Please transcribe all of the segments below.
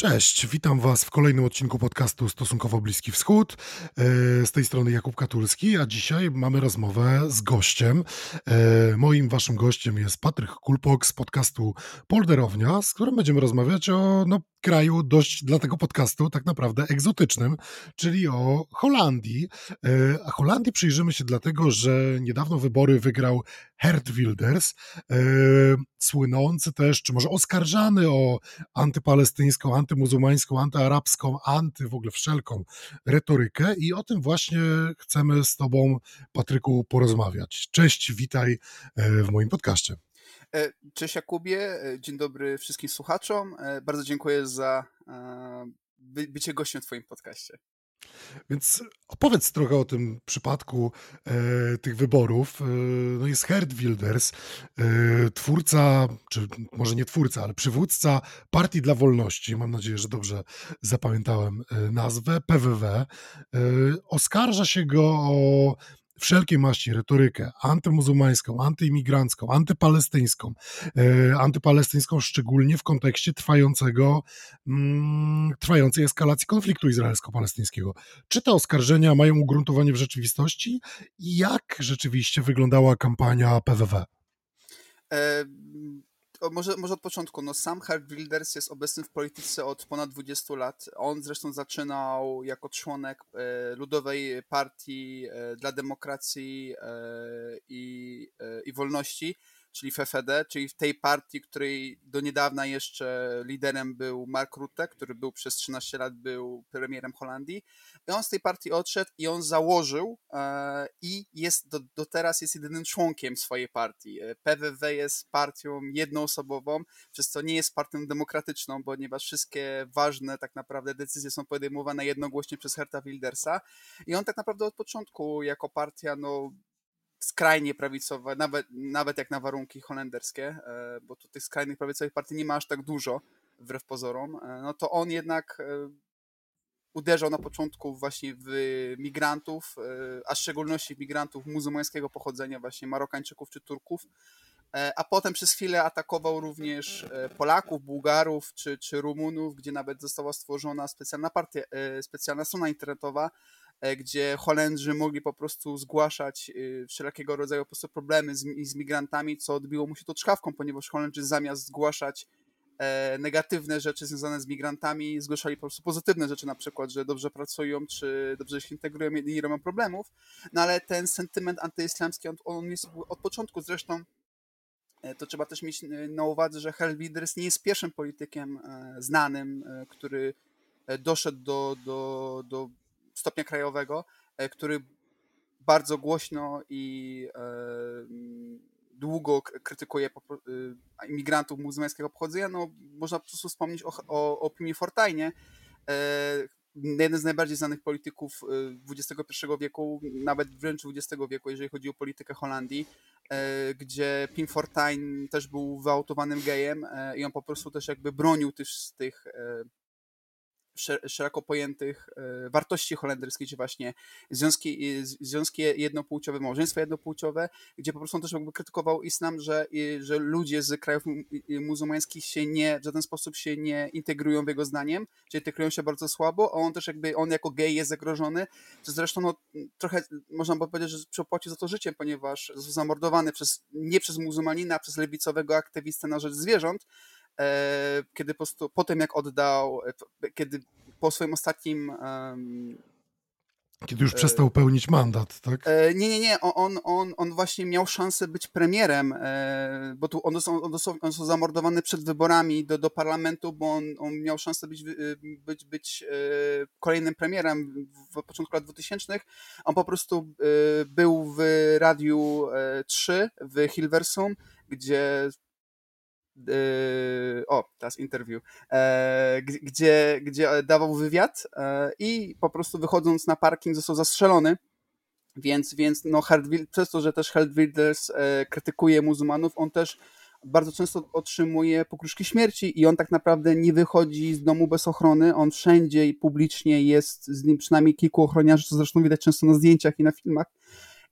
Cześć, witam Was w kolejnym odcinku podcastu Stosunkowo Bliski Wschód. E, z tej strony Jakub Katulski, a dzisiaj mamy rozmowę z gościem. E, moim Waszym gościem jest Patryk Kulpok z podcastu Polderownia, z którym będziemy rozmawiać o no, kraju dość dla tego podcastu tak naprawdę egzotycznym, czyli o Holandii. E, a Holandii przyjrzymy się dlatego, że niedawno wybory wygrał Hert Wilders, słynący też, czy może oskarżany o antypalestyńską, antymuzułmańską, antyarabską, anty w ogóle wszelką retorykę i o tym właśnie chcemy z Tobą, Patryku, porozmawiać. Cześć, witaj e, w moim podcaście. E, cześć Jakubie, e, dzień dobry wszystkim słuchaczom. Bardzo dziękuję za bycie gościem w Twoim podcaście. Więc opowiedz trochę o tym przypadku e, tych wyborów. E, no jest Herd Wilders, e, twórca, czy może nie twórca, ale przywódca Partii dla Wolności. Mam nadzieję, że dobrze zapamiętałem e, nazwę, PWW. E, oskarża się go o wszelkiej maści retorykę antymuzułmańską, antyimigrancką, antypalestyńską, e, antypalestyńską szczególnie w kontekście trwającego, mm, trwającej eskalacji konfliktu izraelsko-palestyńskiego. Czy te oskarżenia mają ugruntowanie w rzeczywistości i jak rzeczywiście wyglądała kampania PWW? E może, może od początku. No, sam Hart Wilders jest obecny w polityce od ponad 20 lat. On zresztą zaczynał jako członek e, Ludowej Partii e, dla Demokracji e, i, e, i Wolności czyli FFD, czyli w tej partii, której do niedawna jeszcze liderem był Mark Rutte, który był przez 13 lat był premierem Holandii. I on z tej partii odszedł i on założył e, i jest do, do teraz jest jedynym członkiem swojej partii. E, PWW jest partią jednoosobową, przez co nie jest partią demokratyczną, ponieważ wszystkie ważne tak naprawdę decyzje są podejmowane jednogłośnie przez Herta Wildersa i on tak naprawdę od początku jako partia no skrajnie prawicowe, nawet, nawet jak na warunki holenderskie, e, bo tu tych skrajnych prawicowych partii nie ma aż tak dużo, wbrew pozorom, e, no to on jednak e, uderzał na początku właśnie w migrantów, a w szczególności w migrantów muzułmańskiego pochodzenia, właśnie Marokańczyków czy Turków, a potem przez chwilę atakował również Polaków, Bułgarów czy, czy Rumunów, gdzie nawet została stworzona specjalna partia, specjalna strona internetowa, gdzie Holendrzy mogli po prostu zgłaszać y, wszelkiego rodzaju po prostu problemy z, z migrantami, co odbiło mu się to czkawką, ponieważ Holendrzy zamiast zgłaszać e, negatywne rzeczy związane z migrantami, zgłaszali po prostu pozytywne rzeczy, na przykład, że dobrze pracują, czy dobrze się integrują i nie robią problemów. No ale ten sentyment antyislamski, on, on jest od początku zresztą e, to trzeba też mieć na uwadze, że Hel Wilders nie jest pierwszym politykiem znanym, który doszedł do, do, do stopnia krajowego, e, który bardzo głośno i e, długo krytykuje e, imigrantów muzułmańskiego pochodzenia, no można po prostu wspomnieć o, o, o Pimie jeden z najbardziej znanych polityków XXI wieku, nawet wręcz XX wieku, jeżeli chodzi o politykę Holandii, gdzie Pim Fortuyn też był wyautowanym gejem i on po prostu też jakby bronił tych, tych szeroko pojętych e, wartości holenderskich, czy właśnie związki, związki jednopłciowe, małżeństwa jednopłciowe, gdzie po prostu on też jakby krytykował islam, że, że ludzie z krajów muzułmańskich się nie, w żaden sposób się nie integrują w jego zdaniem, czy integrują się bardzo słabo, a on też jakby, on jako gej jest zagrożony, co zresztą no, trochę można by powiedzieć, że przepłacił za to życiem, ponieważ został zamordowany przez, nie przez muzułmanina, a przez lewicowego aktywistę na rzecz zwierząt, E, kiedy po prostu, po tym jak oddał, e, kiedy po swoim ostatnim kiedy już przestał e, pełnić mandat, tak? Nie, nie, nie. On, on, on właśnie miał szansę być premierem, bo tu on został, on został, on został zamordowany przed wyborami do, do parlamentu, bo on, on miał szansę być, być, być kolejnym premierem w początku lat 2000. On po prostu był w Radiu 3 w Hilversum, gdzie o, teraz interview, e, gdzie, gdzie dawał wywiad e, i po prostu wychodząc na parking został zastrzelony. Więc, więc no, przez to, że też e, krytykuje muzułmanów, on też bardzo często otrzymuje pokruszki śmierci i on tak naprawdę nie wychodzi z domu bez ochrony. On wszędzie i publicznie jest z nim przynajmniej kilku ochroniarzy, co zresztą widać często na zdjęciach i na filmach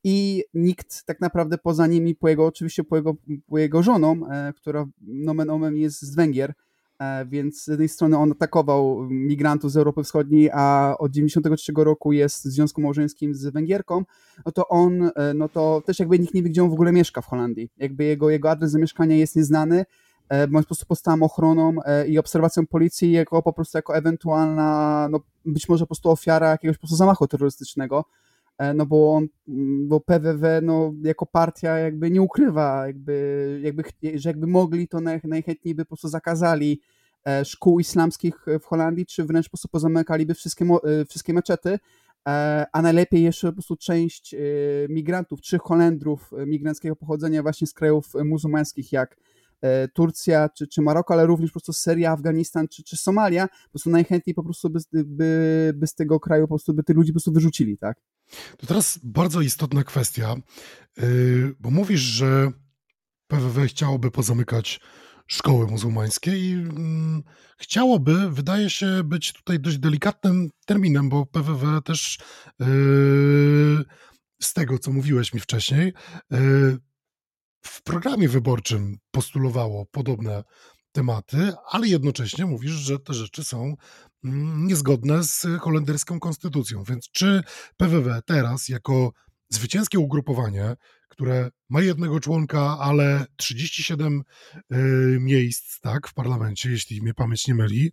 i nikt tak naprawdę poza nim i po jego, oczywiście po jego, po jego żoną, e, która nomen omen jest z Węgier, E, więc z jednej strony on atakował migrantów z Europy Wschodniej, a od 93 roku jest w związku małżeńskim z Węgierką, no to on, e, no to też jakby nikt nie wie, gdzie on w ogóle mieszka w Holandii. Jakby jego, jego adres zamieszkania jest nieznany, bądź po prostu pod stałą ochroną i obserwacją policji jako po prostu jako ewentualna, no być może po prostu ofiara jakiegoś po prostu zamachu terrorystycznego, no bo on, bo PWW no, jako partia jakby nie ukrywa, jakby, jakby, że jakby mogli, to najchętniej by po prostu zakazali E, szkół islamskich w Holandii, czy wręcz po prostu pozamykaliby wszystkie, e, wszystkie meczety, e, a najlepiej jeszcze po prostu część migrantów, czy Holendrów migranckiego pochodzenia właśnie z krajów muzułmańskich, jak Turcja czy, czy Maroko, ale również po prostu Syria, Afganistan czy, czy Somalia, po prostu najchętniej po prostu by, by, by z tego kraju po prostu by tych ludzi po prostu wyrzucili, tak? To teraz bardzo istotna kwestia, bo mówisz, że PWW chciałoby pozamykać szkoły muzułmańskie i mm, chciałoby, wydaje się, być tutaj dość delikatnym terminem, bo PWW też yy, z tego, co mówiłeś mi wcześniej, yy, w programie wyborczym postulowało podobne tematy, ale jednocześnie mówisz, że te rzeczy są mm, niezgodne z holenderską konstytucją. Więc czy PWW teraz, jako zwycięskie ugrupowanie, które ma jednego członka, ale 37 y, miejsc tak, w parlamencie, jeśli mnie pamięć nie myli.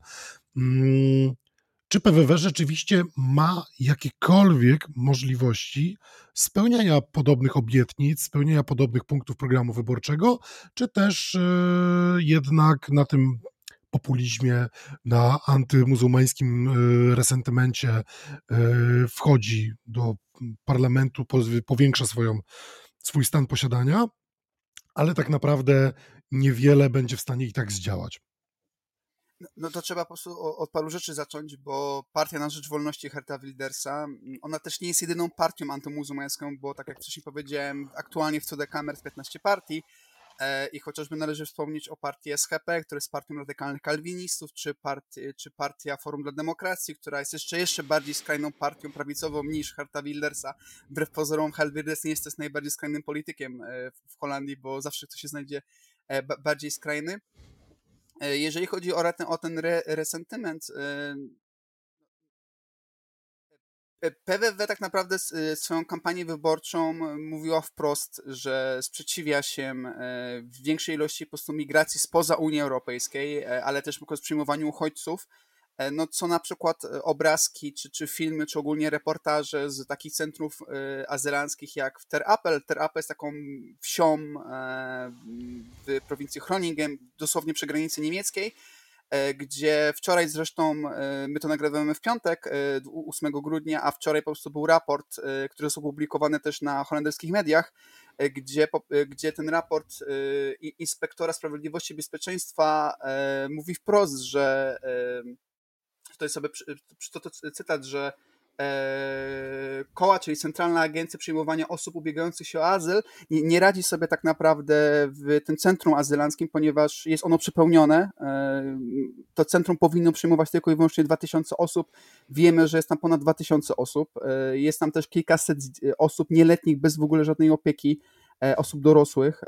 Czy PWW rzeczywiście ma jakiekolwiek możliwości spełniania podobnych obietnic, spełniania podobnych punktów programu wyborczego, czy też y, jednak na tym populizmie, na antymuzułmańskim y, resentymencie wchodzi do parlamentu, powiększa swoją swój stan posiadania, ale tak naprawdę niewiele będzie w stanie i tak zdziałać. No, no to trzeba po prostu od paru rzeczy zacząć, bo Partia na Rzecz Wolności Herta Wildersa, mm, ona też nie jest jedyną partią antymuzułmańską, bo tak jak wcześniej powiedziałem, aktualnie w Cudekamer jest 15 partii, E, I chociażby należy wspomnieć o partii SHP, która jest partią radykalnych kalwinistów, czy, partii, czy partia Forum dla Demokracji, która jest jeszcze, jeszcze bardziej skrajną partią prawicową niż Harta Wildersa. Wbrew pozorom, Hart Wilders nie jest też najbardziej skrajnym politykiem e, w Holandii, bo zawsze ktoś się znajdzie e, bardziej skrajny. Jeżeli chodzi o, ten, o ten re, resentyment, PWW tak naprawdę y, swoją kampanię wyborczą mówiła wprost, że sprzeciwia się e, w większej ilości po prostu migracji spoza Unii Europejskiej, e, ale też po przyjmowaniu uchodźców. E, no, co na przykład obrazki, czy, czy filmy, czy ogólnie reportaże z takich centrów azylanckich jak w Ter Apel. Ter Apel jest taką wsią w prowincji Groningen, dosłownie przy granicy niemieckiej, E, gdzie wczoraj zresztą, e, my to nagrywamy w piątek, 8 e, grudnia, a wczoraj po prostu był raport, który jest opublikowany też na holenderskich mediach, gdzie, gdzie ten raport inspektora sprawiedliwości i bezpieczeństwa mówi wprost, że tutaj sobie przytoczę cytat, że E, koła, czyli Centralna Agencja Przyjmowania Osób Ubiegających się o Azyl, nie, nie, radzi sobie tak naprawdę w tym centrum azylanckim, ponieważ jest ono przepełnione. E, to centrum powinno przyjmować tylko i wyłącznie 2000 osób. Wiemy, że jest tam ponad 2000 osób. E, jest tam też kilkaset osób nieletnich bez w ogóle żadnej opieki osób dorosłych.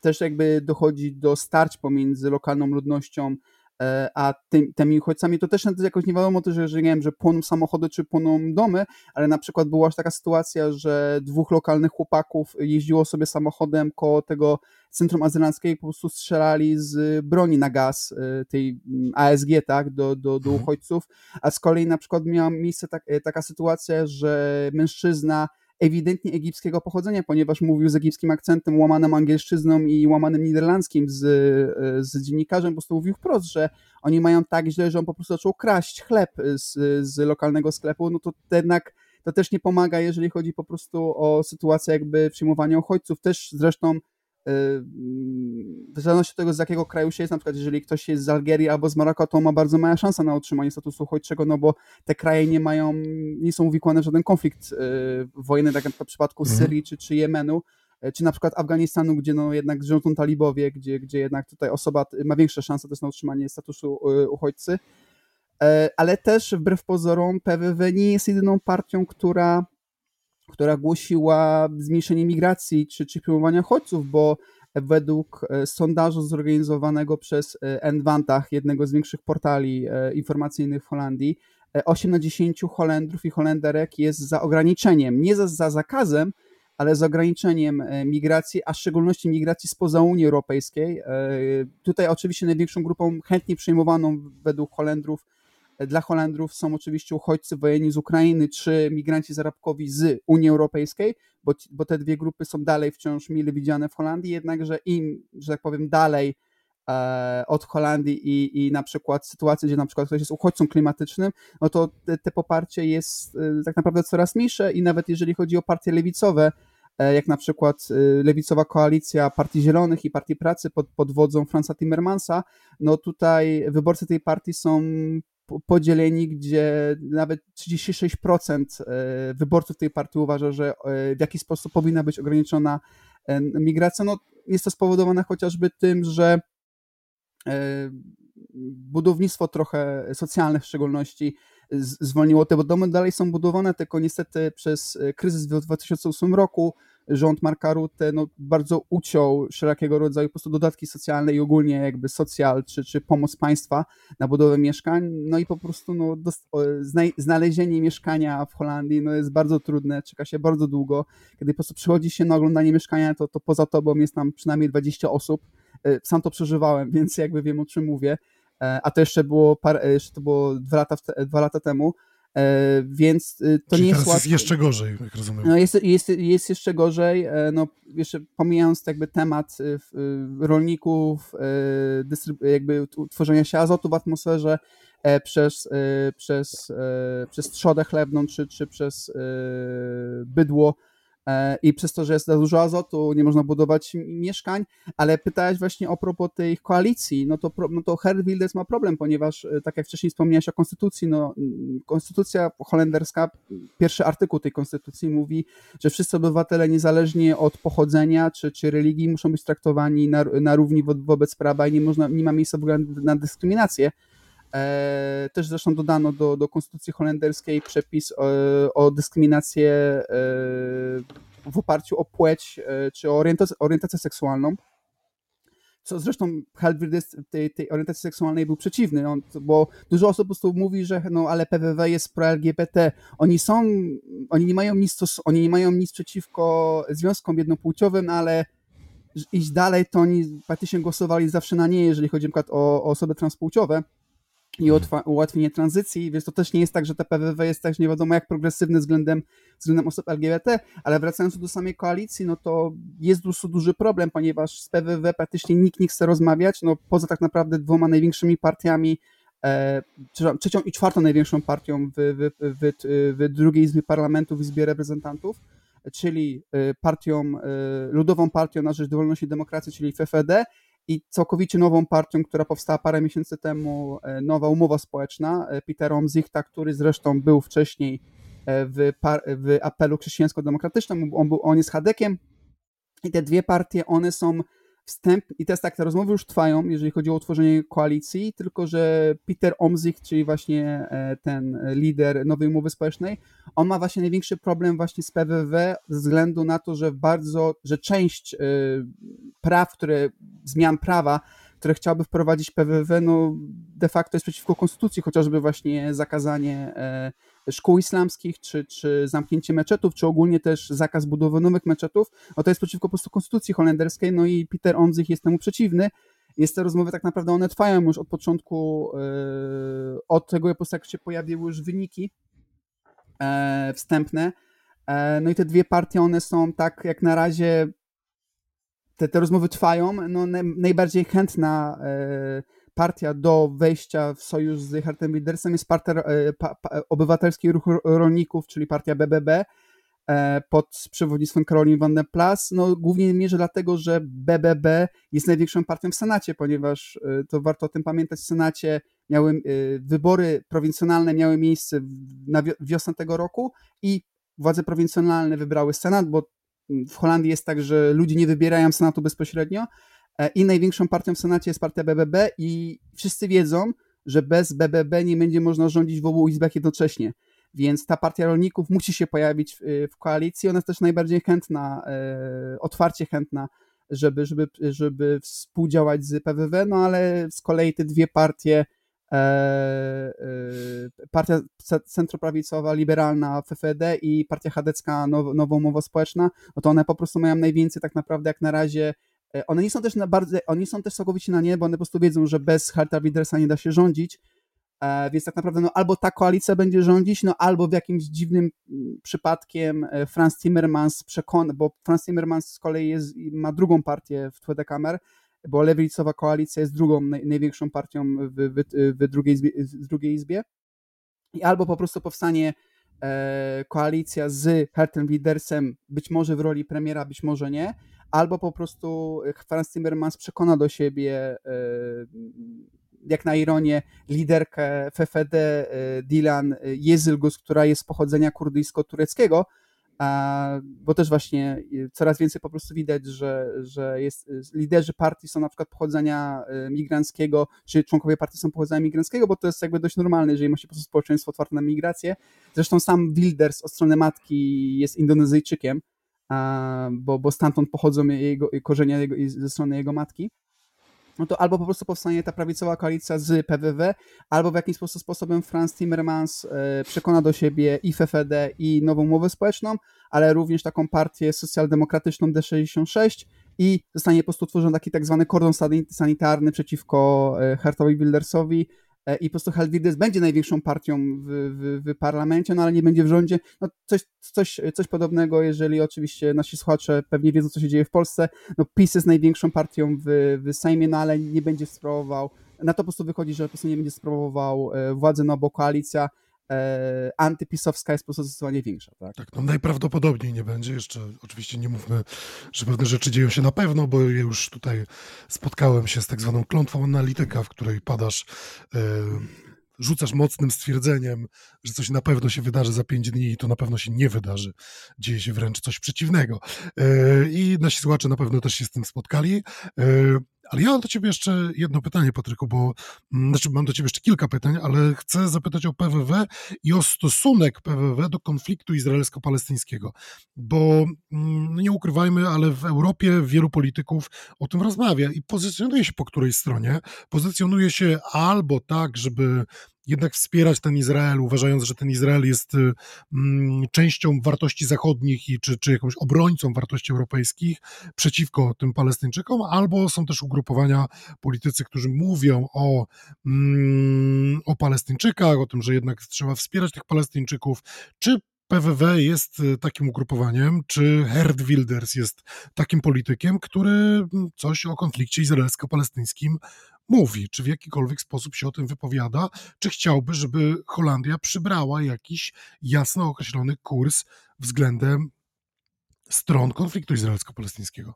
Też jakby dochodzi do starć pomiędzy lokalną ludnością a tym, tymi uchodźcami to też jakoś nie wiadomo, to, że, nie wiem, że płoną samochody czy płoną domy, ale na przykład była już taka sytuacja, że dwóch lokalnych chłopaków jeździło sobie samochodem koło tego centrum azylanckiego i po prostu strzelali z broni na gaz, e, tej mm, ASG, tak, do, do, do mhm. uchodźców, a z kolei na przykład miała miejsce tak, e, taka sytuacja, że mężczyzna ewidentnie egipskiego pochodzenia, ponieważ mówił z egipskim akcentem, łamanym angielszczyzną i łamanym niderlandzkim z, e, z dziennikarzem, po prostu mówił wprost, że oni mają tak źle, że on po prostu zaczął kraść chleb z, z lokalnego sklepu, no to jednak to też nie pomaga, jeżeli chodzi po prostu o sytuację jakby przyjmowania uchodźców. Też zresztą w zależności od tego, z jakiego kraju się jest, na przykład jeżeli ktoś jest z Algierii albo z Maroka, to ma bardzo mała szansa na otrzymanie statusu uchodźczego, no bo te kraje nie mają, nie są uwikłane w żaden konflikt y, wojenny, tak jak w przypadku mhm. Syrii czy, czy Jemenu, y, czy na przykład Afganistanu, gdzie no jednak rządzą talibowie, gdzie, gdzie jednak tutaj osoba ma większe szanse też na otrzymanie statusu y, uchodźcy. Ale też wbrew pozorom PWW nie jest jedyną partią, która która głosiła zmniejszenie migracji czy, czy przyjmowania uchodźców, bo według sondażu zorganizowanego przez Envantach, jednego z większych portali informacyjnych w Holandii, 8 na 10 Holendrów i Holenderek jest za ograniczeniem, nie za, za zakazem, ale z ograniczeniem e, migracji, a w szczególności migracji spoza Unii Europejskiej. E, tutaj oczywiście największą grupą chętnie przyjmowaną według Holendrów, e, dla Holendrów są oczywiście uchodźcy wojenni z Ukrainy czy migranci zarobkowi z Unii Europejskiej, bo, bo te dwie grupy są dalej wciąż mile widziane w Holandii, jednakże im, że tak powiem, dalej od Holandii i, i na przykład sytuacji, gdzie na przykład ktoś jest uchodźcą klimatycznym, no to te, te, poparcie jest tak naprawdę coraz mniejsze i nawet jeżeli chodzi o partie lewicowe, E, jak na przykład y, lewicowa koalicja Partii Zielonych i Partii Pracy pod, pod wodzą Franza Timmermansa, no tutaj wyborcy tej partii są podzieleni, gdzie nawet 36% e, wyborców tej partii uważa, że e, w jakiś sposób powinna być ograniczona migracja. No, jest to spowodowane chociażby tym, że budownictwo trochę socjalne w szczególności zwolniło te, domy dalej są budowane, tylko niestety przez kryzys w 2008 roku rząd Marka Rutte no, bardzo uciął wszelkiego rodzaju po prostu dodatki socjalne i ogólnie jakby socjal czy, czy pomoc państwa na budowę mieszkań, no i po prostu no, znalezienie mieszkania w Holandii no, jest bardzo trudne, czeka się bardzo długo, kiedy po prostu przychodzi się na oglądanie mieszkania, to, to poza tobą jest tam przynajmniej 20 osób, e, sam to przeżywałem, więc jakby wiem o czym mówię, e, a to jeszcze było, parę, jeszcze to było dwa lata, dwa lata temu, E, więc to Czyli nie jest łatwe. jest jeszcze gorzej, jak rozumiem. No jest, jest, jest jeszcze gorzej, e, no jeszcze pomijając jakby temat rolników, jakby tworzenia się azotu w atmosferze przez, przez, przez trzodę chlebną czy, czy przez bydło, E, i przez to, że jest za dużo azotu, nie można budować mieszkań, ale pytałeś właśnie o propos tej koalicji, no to, no to Herr Wilders ma problem, ponieważ e, tak jak wcześniej wspomniałeś o konstytucji, no konstytucja holenderska, pierwszy artykuł tej konstytucji mówi, że wszyscy obywatele niezależnie od pochodzenia czy, czy religii muszą być traktowani na, na równi wo, wobec prawa i nie, można, nie ma miejsca w ogóle na dyskryminację. E, też zresztą dodano do, do konstytucji holenderskiej przepis o, e, o dyskryminację e, w oparciu o płeć czy o orientację, orientację seksualną. Co zresztą Halbwirdes tej, tej orientacji seksualnej był przeciwny, bo dużo osób po prostu mówi, że no ale PWW jest pro-LGBT. Oni są, oni nie mają nic, oni nie mają nic przeciwko związkom jednopłciowym, ale iść dalej, to oni praktycznie głosowali zawsze na nie, jeżeli chodzi na przykład o, o osoby transpłciowe i ułatwienie tranzycji, więc to też nie jest tak, że TPWW jest też nie wiadomo jak progresywny względem, względem osób LGBT, ale wracając do samej koalicji, no to jest duży, duży problem, ponieważ z PWW praktycznie nikt nie chce rozmawiać, no poza tak naprawdę dwoma największymi partiami, e, trzecią i czwartą największą partią w, w, w, w drugiej Izbie Parlamentu, w Izbie Reprezentantów, czyli e, partią, e, Ludową Partią na Rzecz Wolności i Demokracji, czyli FFD i całkowicie nową partią, która powstała parę miesięcy temu, e, nowa umowa społeczna e, Petera Omzichta, który zresztą był wcześniej e, w, w apelu chrześcijańsko-demokratycznym, on, był, on jest Hadekiem i te dwie partie, one są wstęp, i teraz tak, te rozmowy już trwają, jeżeli chodzi o utworzenie koalicji, tylko że Peter Omzich, czyli właśnie ten lider nowej umowy społecznej, on ma właśnie największy problem właśnie z PWW ze względu na to, że bardzo, że część praw, które, zmian prawa, które chciałby wprowadzić PWW, no de facto jest przeciwko konstytucji, chociażby właśnie zakazanie e, szkół islamskich, czy, czy zamknięcie meczetów, czy ogólnie też zakaz budowy nowych meczetów, no to jest przeciwko po prostu konstytucji holenderskiej, no i Peter Onzych jest temu przeciwny. Jest te rozmowy tak naprawdę, one trwają już od początku, e, od tego po prostu jak się pojawiły już wyniki e, wstępne, no i te dwie partie, one są tak jak na razie te, te rozmowy trwają. No, najbardziej chętna e, partia do wejścia w sojusz z Hartem Wildersem jest partia e, pa, pa, Obywatelski Ruch Rolników, czyli partia BBB e, pod przewodnictwem Karolin van der Plas. No, głównie mierze dlatego, że BBB jest największą partią w Senacie, ponieważ to warto o tym pamiętać, w Senacie miały, wybory prowincjonalne miały miejsce na wiosnę tego roku i władze prowincjonalne wybrały Senat, bo w Holandii jest tak, że ludzie nie wybierają Senatu bezpośrednio e, i największą partią w Senacie jest partia BBB i wszyscy wiedzą, że bez BBB nie będzie można rządzić w obu izbach jednocześnie. Więc ta partia rolników musi się pojawić w, w koalicji. Ona jest też najbardziej chętna, e, otwarcie chętna żeby, żeby, żeby współdziałać z PWW, no ale z kolei te dwie partie, e, e, partia centroprawicowa, liberalna FFD i partia chadecka now, Nowa Umowa Społeczna, no to one po prostu mają najwięcej tak naprawdę jak na razie e, one nie są też na bardzo, oni są też całkowicie na nie, bo one po prostu wiedzą, że bez Harta Widersa nie da się rządzić, E, więc tak naprawdę no, albo ta koalicja będzie rządzić, no albo w jakimś dziwnym mm, przypadkiem e, Franz Timmermans przekona, bo Franz Timmermans z kolei jest, ma drugą partię w Tweede Kamer, bo lewicowa koalicja jest drugą największą partią w, w, w, drugiej, w drugiej izbie. I albo po prostu powstanie e, koalicja z Hertem Widersem, być może w roli premiera, być może nie, albo po prostu Franz Timmermans przekona do siebie e, jak na ironię, liderkę FFD y, Dilan Jezylgus, która jest z pochodzenia kurdyjsko-tureckiego, bo też właśnie y, coraz więcej po prostu widać, że, że jest, y, liderzy partii są na przykład pochodzenia migranckiego, czy członkowie partii są pochodzenia migranckiego, bo to jest jakby dość normalne, jeżeli ma się po prostu społeczeństwo otwarte na migrację. Zresztą sam Wilders od strony matki jest Indonezyjczykiem, bo, bo stamtąd pochodzą jego, korzenia jego, ze strony jego matki no to albo po prostu powstanie ta prawicowa koalicja z PWW, albo w jakiś sposób sposobem Franz Timmermans e, przekona do siebie i FFD i nową umowę społeczną, ale również taką partię socjaldemokratyczną D66 i zostanie po prostu tworzony taki tak zwany kordon sanitarny przeciwko e, Hartowi Wildersowi, i po prostu Helwides będzie największą partią w, w, w, parlamencie, no ale nie będzie w rządzie. No coś, coś, coś podobnego, jeżeli oczywiście nasi słuchacze pewnie wiedzą, co się dzieje w Polsce. No PiS jest największą partią w, w Sejmie, no ale nie będzie sprawował. Na to po prostu wychodzi, że po prostu nie będzie sprawował e, władzy, no bo koalicja e, antypisowska jest po prostu zdecydowanie większa. Tak? tak, no najprawdopodobniej nie będzie. Jeszcze oczywiście nie mówmy, że pewne rzeczy dzieją się na pewno, bo ja już tutaj spotkałem się z tak zwaną klątwą analityka, w której padasz. E, rzucasz mocnym stwierdzeniem, że coś na pewno się wydarzy za pięć dni i to na pewno się nie wydarzy. Dzieje się wręcz coś przeciwnego. E, I nasi słuchacze na pewno też się z tym spotkali. Ale ja mam do ciebie jeszcze jedno pytanie, Patryku, bo mm, znaczy mam do ciebie jeszcze kilka pytań, ale chcę zapytać o PWW i o stosunek PWW do konfliktu izraelsko-palestyńskiego, bo mm, nie ukrywajmy, ale w Europie wielu polityków o tym rozmawia i pozycjonuje się po której stronie. Pozycjonuje się albo tak, żeby jednak wspierać ten Izrael, uważając, że ten Izrael jest y, mm, częścią wartości zachodnich i czy, czy jakąś obrońcą wartości europejskich przeciwko tym Palestyńczykom, albo są też ugrupowania politycy, którzy mówią o, mm, o Palestyńczykach, o tym, że jednak trzeba wspierać tych Palestyńczyków, czy PWW jest y, takim ugrupowaniem, czy Herd Wilders jest takim politykiem, który mm, coś o konflikcie izraelsko-palestyńskim mówi, czy w jakikolwiek sposób się o tym wypowiada, czy chciałby, żeby Holandia przybrała jakiś jasno określony kurs względem stron konfliktu izraelsko-palestyńskiego.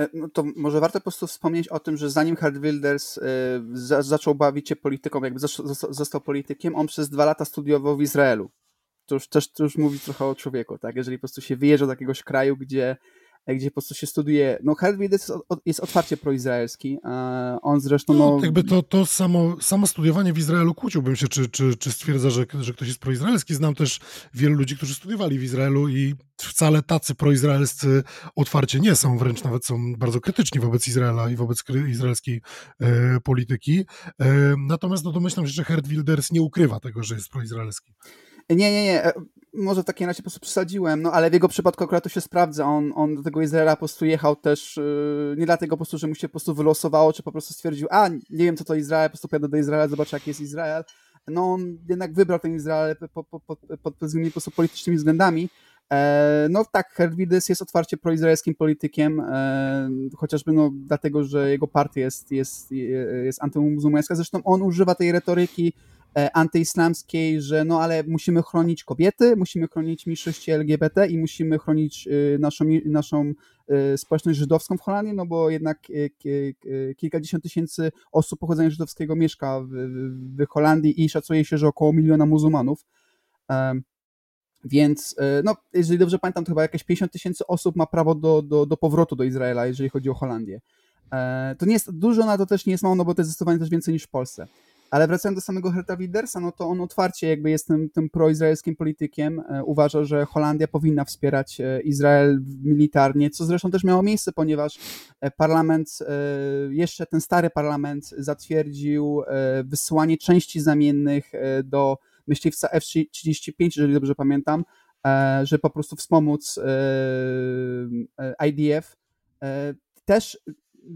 E, no to może warto po prostu wspomnieć o tym, że zanim Hard Wilders y, za, zaczął bawić się polityką, jakby został politykiem, on przez dwa lata studiował w Izraelu. To już też to już mówi trochę o człowieku, tak? Jeżeli po prostu się wyjeżdża do jakiegoś kraju, gdzie gdzie po prostu się studuje. No, Harvey jest, jest otwarcie proizraelski. On zresztą. No, no, jakby to, to samo, samo studiowanie w Izraelu kłóciłbym się, czy, czy, czy stwierdza, że, że ktoś jest proizraelski. Znam też wielu ludzi, którzy studiowali w Izraelu i wcale tacy proizraelscy otwarcie nie są, wręcz nawet są bardzo krytyczni wobec Izraela i wobec izraelskiej e, polityki. E, natomiast no, domyślam się, że Herd Wilders nie ukrywa tego, że jest proizraelski. Nie, nie, nie. E, może w takim razie po prostu przesadziłem, no ale w jego przypadku akurat to się sprawdza. On, on do tego Izraela po prostu jechał też yy, nie dlatego po prostu, że mu się po prostu wylosowało, czy po prostu stwierdził, a nie wiem co to Izrael, po prostu pojadę do Izraela, zobaczę jaki jest Izrael. No on jednak wybrał ten Izrael pod, pod, pod, pod po politycznymi względami. E, no tak, Herwides jest otwarcie proizraelskim politykiem, e, chociażby no, dlatego, że jego partia jest, jest, jest antymuzułmańska. Zresztą on używa tej retoryki antyislamskiej, że no ale musimy chronić kobiety, musimy chronić mniejszości LGBT i musimy chronić y, naszą, naszą y, społeczność żydowską w Holandii, no bo jednak kilkadziesiąt tysięcy osób pochodzenia żydowskiego mieszka w, w Holandii i szacuje się, że około miliona muzułmanów. Więc, no, jeżeli dobrze pamiętam, to chyba jakieś 50 tysięcy osób ma prawo do, do, do powrotu do Izraela, jeżeli chodzi o Holandię. E, to nie jest dużo, no to też nie jest mało, no bo to jest zdecydowanie też więcej niż w Polsce. Ale wracając do samego Herta Wildersa, no to on otwarcie jakby jest tym, tym proizraelskim politykiem. E, uważa, że Holandia powinna wspierać e, Izrael militarnie, co zresztą też miało miejsce, ponieważ e, parlament, jeszcze ten stary parlament zatwierdził wysyłanie części zamiennych do myśliwca F-35, jeżeli dobrze pamiętam, że po prostu wspomóc IDF. Też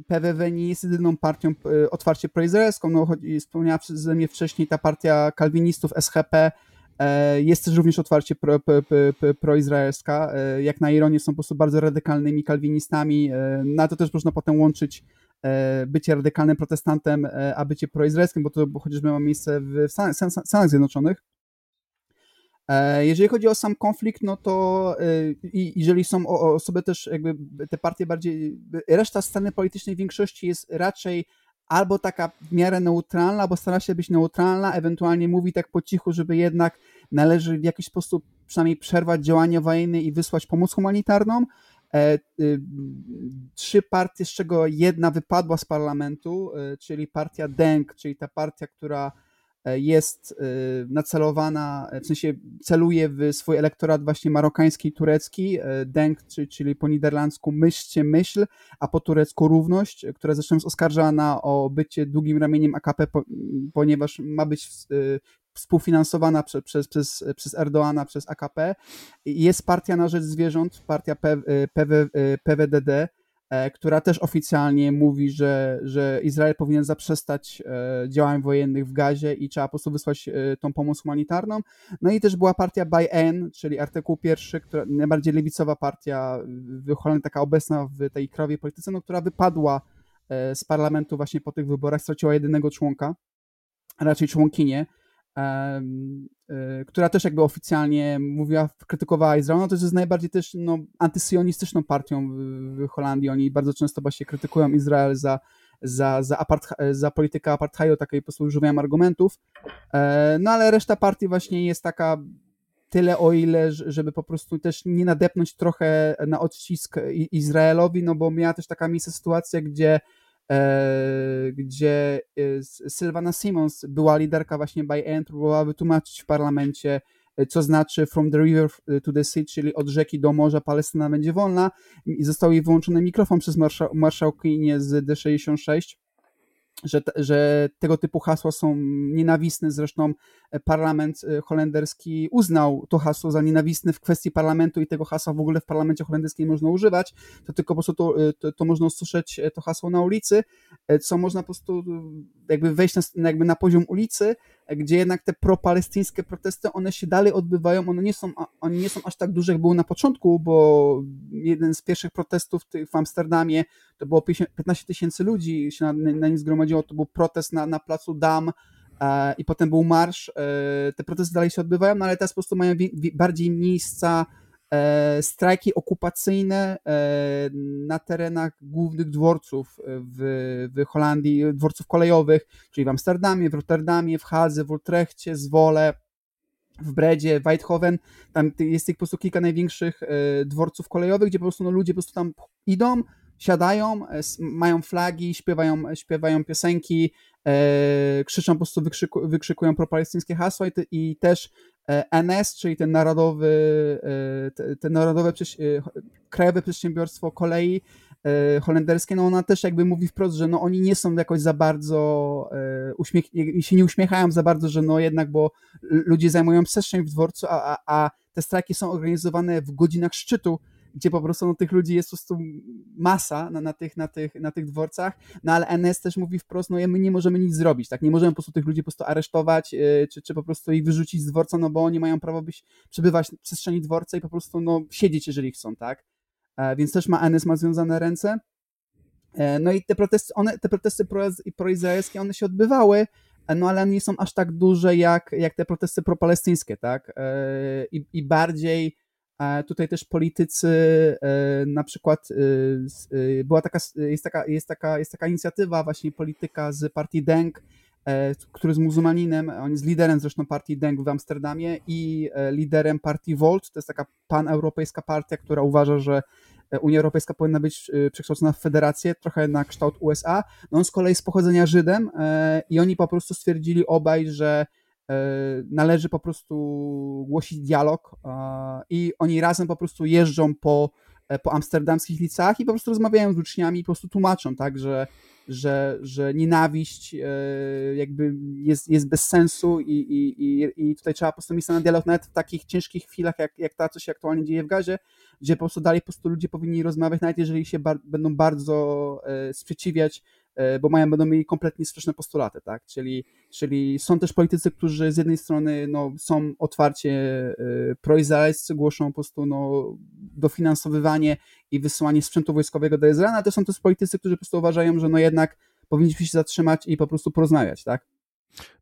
PWW nie jest jedyną partią e, otwarcie proizraelską, no wspomniała przeze mnie wcześniej ta partia kalwinistów SHP e, jest też również otwarcie pro, pro, pro, proizraelska. E, jak na ironię są po prostu bardzo radykalnymi kalwinistami. Na to też można potem łączyć bycie radykalnym protestantem, a bycie proizraelskim, bo to chociażby ma miejsce w Stanach Zjednoczonych. E, jeżeli chodzi o sam konflikt, no to e, i jeżeli są osoby też jakby te partie bardziej, reszta sceny politycznej w większości jest raczej albo taka w miarę neutralna, albo stara się być neutralna, ewentualnie mówi tak po cichu, żeby jednak należy w jakiś sposób przynajmniej przerwać działania wojenne i wysłać pomoc humanitarną. E, trzy partie, z czego jedna wypadła z parlamentu, czyli partia DENK, czyli ta partia, która jest e, nacelowana, w sensie celuje w swój elektorat właśnie marokański turecki, e, denk, czyli po niderlandzku myślcie myśl, a po turecku równość, która zresztą jest oskarżana o bycie długim ramieniem AKP, ponieważ ma być współfinansowana przez, przez, przez, przez Erdoana, przez AKP. Jest partia na rzecz zwierząt, partia PW, PWDD, E, która też oficjalnie mówi, że, że Izrael powinien zaprzestać e, działań wojennych w Gazie i trzeba po prostu wysłać e, tą pomoc humanitarną. No i też była partia By N, czyli artykuł pierwszy, która, najbardziej lewicowa partia w Holandii, taka obecna w tej krajowej polityce, no, która wypadła z parlamentu właśnie po tych wyborach, straciła jedynego członka, raczej członkinię. Y, która też jakby oficjalnie mówiła, krytykowała Izrael, no to jest najbardziej też no, antysyjonistyczną partią w, Holandii. Oni bardzo często właśnie krytykują Izrael za, za, za, za politykę apartheidu, takiej po prostu używają argumentów. E, no ale reszta partii właśnie jest taka tyle o ile, żeby po prostu też nie nadepnąć trochę na odcisk Izraelowi, no bo miała też taka miejsce sytuacja, gdzie gdzie e, Sylvana Simons, była liderka właśnie by End, próbowała wytłumaczyć w parlamencie, e, co znaczy from the river to the sea, czyli od rzeki do morza Palestyna będzie wolna i został jej wyłączony mikrofon przez marszał, marszałkinię z D66 że, że tego typu hasła są nienawistne. Zresztą e, parlament e, holenderski uznał to hasło za nienawistne w kwestii parlamentu i tego hasła w ogóle w parlamencie holenderskim można używać. To tylko po prostu to, e, to, to można usłyszeć to hasło na ulicy, co można po prostu jakby wejść na, jakby na poziom ulicy, gdzie jednak te propalestyńskie protesty, one się dalej odbywają, one nie są, one nie są aż tak duże, jak było na początku, bo jeden z pierwszych protestów w Amsterdamie to było 15 tysięcy ludzi się na, na nim zgromadziło, to był protest na, na placu Dam, e, i potem był marsz. E, te protesty dalej się odbywają, no ale teraz po prostu mają bardziej miejsca strajki okupacyjne e, na terenach głównych dworców w, w Holandii, dworców kolejowych, czyli w Amsterdamie, w Rotterdamie, w Hadze, w Utrechcie, Zwole, w Bredzie, w Eindhoven, tam jest tych po prostu kilka największych e, dworców kolejowych, gdzie po prostu no, ludzie po prostu tam idą, siadają, mają flagi, śpiewają, śpiewają piosenki, krzyczą po prostu, wykrzyku, wykrzykują propalestyńskie hasła i, i też E, NS, czyli ten narodowy, e, te narodowe e, krajowe przedsiębiorstwo kolei holenderskie, no ona też jakby mówi wprost, że no oni nie są jakoś za bardzo uśmiech, się nie uśmiechają za bardzo, że no jednak, bo ludzie zajmują przestrzeń w dworcu, a, a, a te strajki są organizowane w godzinach szczytu, gdzie po prostu no, tych ludzi jest po prostu masa na, na, tych, na, tych, na tych dworcach, no ale NS też mówi wprost, no my nie możemy nic zrobić, tak, nie możemy po prostu tych ludzi po prostu aresztować, yy, czy, czy po prostu ich wyrzucić z dworca, no bo oni mają prawo być, przebywać w przestrzeni dworca i po prostu no siedzieć, jeżeli chcą, tak, e, więc też ma NS ma związane ręce, e, no i te protesty, one, te protesty proizraelskie, one się odbywały, e, no ale nie są aż tak duże jak, jak te protesty propalestyńskie, tak, e, i, i bardziej Tutaj też politycy, e, na przykład e, e, była taka, jest taka, jest taka, jest taka inicjatywa właśnie polityka z partii Denk, który jest muzułmaninem, on jest liderem zresztą partii Denk w Amsterdamie i liderem partii Volt, to jest taka paneuropejska partia, która uważa, że Unia Europejska powinna być przekształcona w federację, trochę na kształt USA. No on z kolei z pochodzenia Żydem i oni po prostu stwierdzili obaj, że należy po prostu głosić dialog i oni razem po prostu jeżdżą po, po amsterdamskich liceach i po prostu rozmawiają z uczniami i po prostu tłumaczą, tak, że że, że nienawiść e, jakby jest, jest bez sensu i, i, i tutaj trzeba po prostu miejsca na dialog nawet w takich ciężkich chwilach, jak, jak ta, co się aktualnie dzieje w Gazie, gdzie po prostu dalej po prostu ludzie powinni rozmawiać, nawet jeżeli się bar będą bardzo e, sprzeciwiać E, bo mają, będą mieli kompletnie sprzeczne postulaty, tak? Czyli, czyli są też politycy, którzy z jednej strony no, są otwarcie e, proizraelscy, głoszą po prostu no, dofinansowywanie i wysyłanie sprzętu wojskowego do Izraela, ale to są też politycy, którzy po prostu uważają, że no jednak powinniśmy się zatrzymać i po prostu porozmawiać, tak?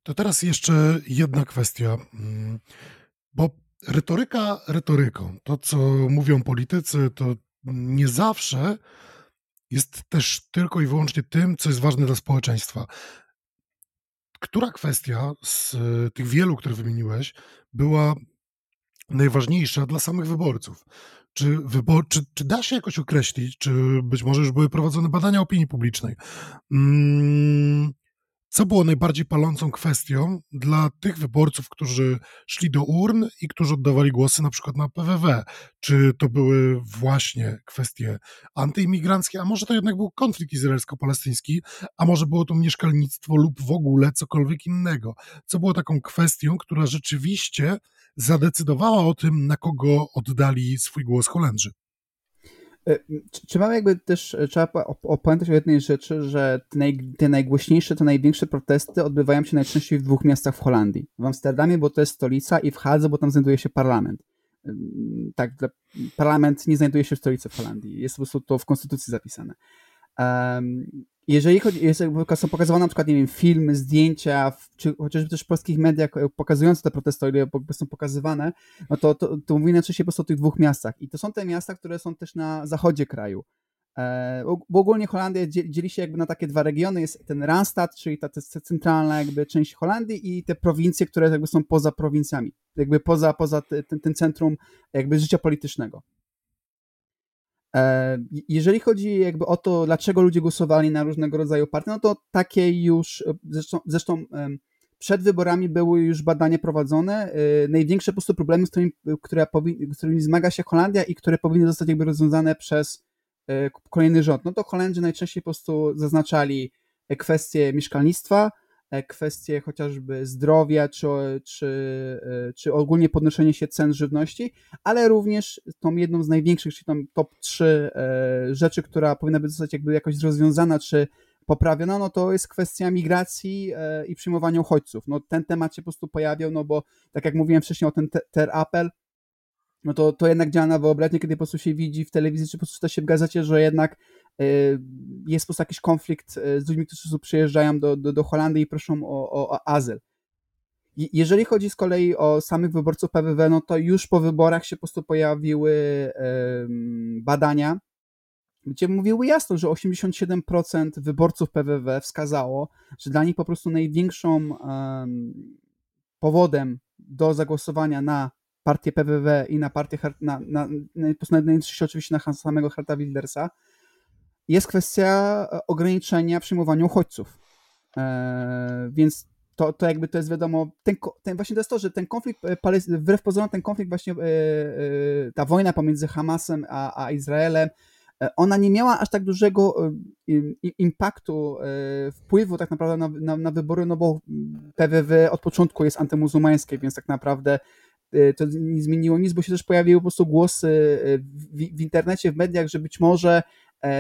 To teraz jeszcze jedna kwestia, mm, bo retoryka retoryką, to co mówią politycy, to nie zawsze jest też tylko i wyłącznie tym, co jest ważne dla społeczeństwa. Która kwestia z e, tych wielu, które wymieniłeś, była najważniejsza dla samych wyborców? Czy, wybor, czy, czy da się jakoś określić, czy być może już były prowadzone badania opinii publicznej? Mm, co było najbardziej palącą kwestią dla tych wyborców, którzy szli do urn i którzy oddawali głosy na przykład na PWW? Czy to były właśnie kwestie antyimigranckie, a może to jednak był konflikt izraelsko-palestyński, a może było to mieszkalnictwo lub w ogóle cokolwiek innego? Co było taką kwestią, która rzeczywiście zadecydowała o tym, na kogo oddali swój głos Holendrzy? E, trzeba jakby też e, trzeba opamiętać o jednej rzeczy, że te, naj, te, najgłośniejsze, te największe protesty odbywają się najczęściej w dwóch miastach w Holandii. W Amsterdamie, bo to jest stolica i w Hadze, bo tam znajduje się parlament. Tak, parlament nie znajduje się w stolicy w Holandii. Jest po prostu to w konstytucji zapisane. Jeżeli chodzi, jest, są pokazywane na przykład, nie wiem, filmy, zdjęcia, czy chociażby też w polskich mediach e, pokazujące te protesty, o ile są pokazywane, no to, to, to mówi najczęściej po prostu o tych dwóch miastach. I to są te miasta, które są też na zachodzie kraju. E, bo ogólnie Holandia dzieli się jakby na takie dwa regiony. Jest ten Randstad, czyli ta, ta centralna jakby część Holandii i te prowincje, które jakby są poza prowincjami, jakby poza, poza ten, ten centrum jakby życia politycznego. E, jeżeli chodzi jakby o to, dlaczego ludzie głosowali na różnego rodzaju partie, no to takie już, e, zresztą, zresztą przed wyborami były już badania prowadzone. E, największe po prostu problemy, z którymi, które z którymi zmaga się Holandia i które powinny zostać jakby rozwiązane przez kolejny rząd, no to Holendrzy najczęściej po prostu zaznaczali kwestie mieszkalnictwa, kwestie chociażby zdrowia, czy, czy, e, czy ogólnie podnoszenie się cen żywności, ale również tą jedną z największych, czyli tą top 3 e, rzeczy, która powinna być zostać jakby jakoś rozwiązana, czy poprawiona, no to jest kwestia migracji i przyjmowania uchodźców. No ten temat się po prostu pojawiał, no bo tak jak mówiłem wcześniej o ten ter apel, no to, to jednak działa na wyobraźnię, kiedy po prostu się widzi w telewizji, czy po prostu czyta się w gazecie, że jednak jest po prostu jakiś konflikt y, z ludźmi, którzy przyjeżdżają do, do, do Holandii i proszą o, o, o azyl. Jeżeli chodzi z kolei o samych wyborców PWW, no to już po wyborach się po prostu pojawiły badania, gdzie mówiły jasno, że 87% wyborców PWW wskazało, że dla nich po prostu największą powodem do zagłosowania na partię PWW i na partię, na, na, na, na oczywiście na samego Harta Wildersa, jest kwestia e, ograniczenia przyjmowania uchodźców. E, więc to, to jakby to jest wiadomo, ten, ten, właśnie to jest to, że ten konflikt, e, wbrew pozorom ten konflikt właśnie, ta wojna pomiędzy Hamasem a, a Izraelem, ona nie miała aż tak dużego impaktu, wpływu tak naprawdę na, na, na wybory, no bo PWW od początku jest antymuzułmańskie, więc tak naprawdę to nie zmieniło nic, bo się też pojawiły po prostu głosy w, w internecie, w mediach, że być może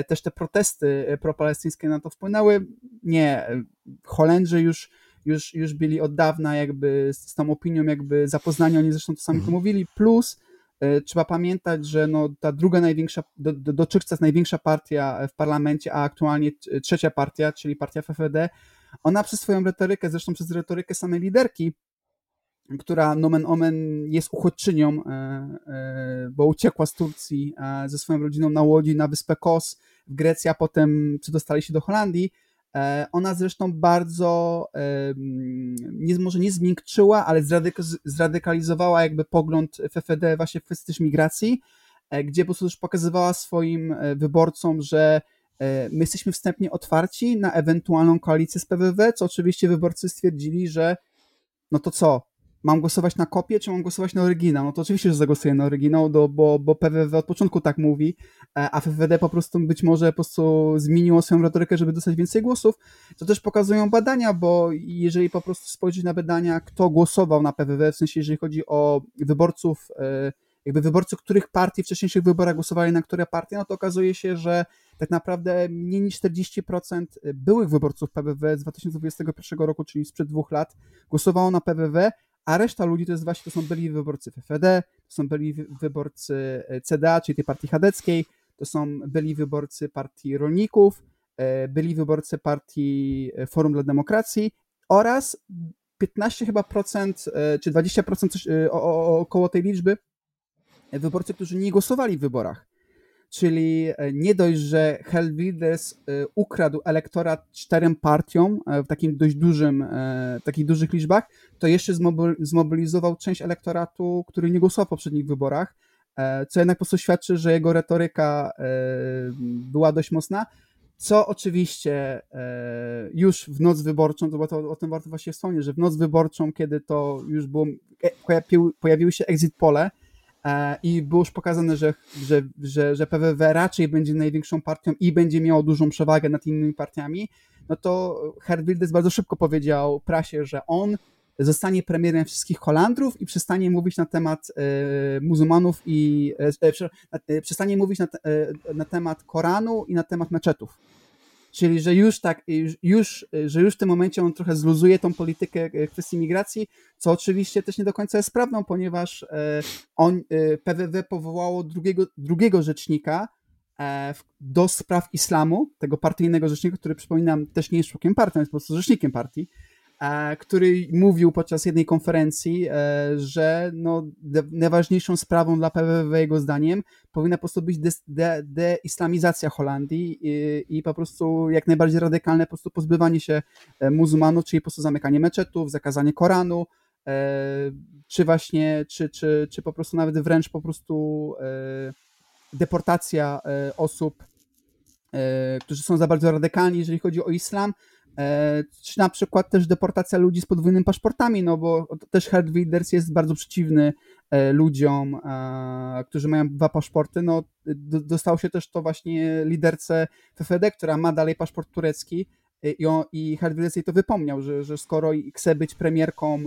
też te protesty e, propalestyńskie na to wpłynęły. Nie, Holendrzy już, już, już byli od dawna jakby z tą opinią jakby zapoznani, oni zresztą to sami mhm. to mówili, plus e, trzeba pamiętać, że no, ta druga największa, do, do, dotychczas największa partia w parlamencie, a aktualnie trzecia partia, czyli partia FFD, ona przez swoją retorykę, zresztą przez retorykę samej liderki, która nomen omen jest uchodźczynią, e, e, bo uciekła z Turcji e, ze swoją rodziną na łodzi na wyspę Kos w Grecji, a potem przedostali się do Holandii. Ona zresztą bardzo, nie, może nie zmiękczyła, ale zradykalizowała jakby pogląd FFD właśnie w kwestii też migracji gdzie po prostu też pokazywała swoim wyborcom, że my jesteśmy wstępnie otwarci na ewentualną koalicję z PWW, co oczywiście wyborcy stwierdzili, że no to co, mam głosować na kopię, czy mam głosować na oryginał? No to oczywiście, że zagłosuję na oryginał, do, bo, bo PWW od początku tak mówi, e, a FWD po prostu być może po prostu zmieniło swoją retorykę, żeby dostać więcej głosów. To też pokazują badania, bo jeżeli po prostu spojrzeć na badania, kto głosował na PWW, w sensie jeżeli chodzi o wyborców, e, jakby wyborcy których partii w wcześniejszych wyborach głosowali na które partie, no to okazuje się, że tak naprawdę mniej niż 40% byłych wyborców PWW z 2021 roku, czyli sprzed dwóch lat, głosowało na PWW, a reszta ludzi to jest właśnie, to są byli wyborcy FFD, to są byli wyborcy e, CDA, czyli tej partii chadeckiej, to są byli wyborcy partii rolników, e, byli wyborcy partii e, Forum dla Demokracji oraz 15 chyba procent, czy 20% coś, około tej liczby wyborcy, którzy nie głosowali w wyborach. Czyli nie dość, że Helvides ukradł elektorat czterem partiom w takim dość dużym, takich dużych liczbach, to jeszcze zmobilizował część elektoratu, który nie głosował w poprzednich wyborach, e, co jednak po prostu świadczy, że jego retoryka e, była dość mocna, co oczywiście e, już w noc wyborczą, to, to o tym warto właśnie wspomnieć, że w noc wyborczą, kiedy to już było, pojawiły się exit pole i było już pokazane, że, że, że, że PWW raczej będzie największą partią i będzie miało dużą przewagę nad innymi partiami, no to Herr Wilders bardzo szybko powiedział prasie, że on zostanie premierem wszystkich Holandrów i przestanie mówić na temat e, muzułmanów i e, e, przestanie mówić na, na temat Koranu i na temat meczetów. Czyli, że już tak, już, że już w tym momencie on trochę zluzuje tą politykę kwestii migracji, co oczywiście też nie do końca jest prawdą, ponieważ on, PWW powołało drugiego, drugiego rzecznika do spraw islamu, tego partyjnego rzecznika, który przypominam też nie jest członkiem partii, jest po prostu rzecznikiem partii, E, który mówił podczas jednej konferencji, e, że no, najważniejszą sprawą dla PWW jego zdaniem powinna po prostu być deislamizacja de, de Holandii i, i, po prostu jak najbardziej radykalne po prostu pozbywanie się e, muzułmanów, czyli po prostu zamykanie meczetów, zakazanie Koranu, czy właśnie, czy, czy, czy po prostu nawet wręcz po prostu deportacja osób, którzy są za bardzo radykalni, jeżeli chodzi o islam, E, czy na przykład też deportacja ludzi z podwójnymi paszportami, no bo też Herd Wilders jest bardzo przeciwny e, ludziom, e, którzy mają dwa paszporty. No, dostało się też to właśnie liderce FFD, która ma dalej paszport turecki i, on, i Herd Wilders jej to wypomniał, że, że skoro chce być premierką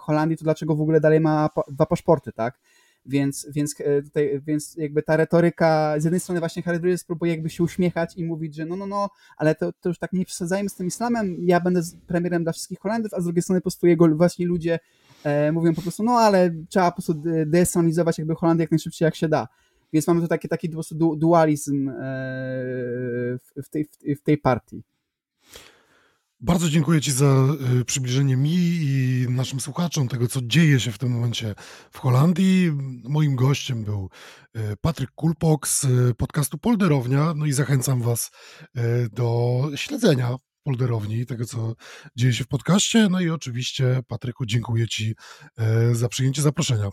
Holandii, to dlaczego w ogóle dalej ma dwa paszporty, tak? Więc, więc, e, tutaj, więc jakby ta retoryka, z jednej strony właśnie Harry próbuje jakby się uśmiechać i mówić, że no, no, no, ale to, to już tak nie przesadzajmy z tym islamem, ja będę premierem dla wszystkich Holendrów, a z drugiej strony po prostu jego właśnie ludzie e, mówią po prostu, no ale trzeba po prostu deislamizować jakby Holandię jak najszybciej jak się da. Więc mamy tu taki, taki po prostu dualizm e, w, tej, w tej partii. Bardzo dziękuję Ci za y, przybliżenie mi i naszym słuchaczom tego, co dzieje się w tym momencie w Holandii. Moim gościem był y, Patryk Kulpok z y, podcastu Polderownia. No i zachęcam Was do śledzenia Polderowni, tego co dzieje się w podcaście. No i oczywiście, Patryku, dziękuję Ci za przyjęcie zaproszenia.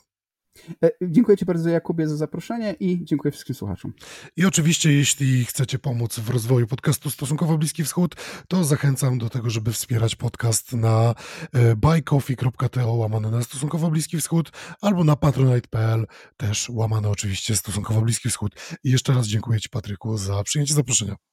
E, dziękuję Ci bardzo, Jakubie, za zaproszenie i dziękuję wszystkim słuchaczom. I oczywiście, jeśli chcecie pomóc w rozwoju podcastu Stosunkowo Bliski Wschód, to zachęcam do tego, żeby wspierać podcast na e, buycoffee.to łamane na Stosunkowo Bliski Wschód albo na patronite.pl też łamane oczywiście Stosunkowo Bliski Wschód. I jeszcze raz dziękuję Ci, Patryku, za przyjęcie zaproszenia.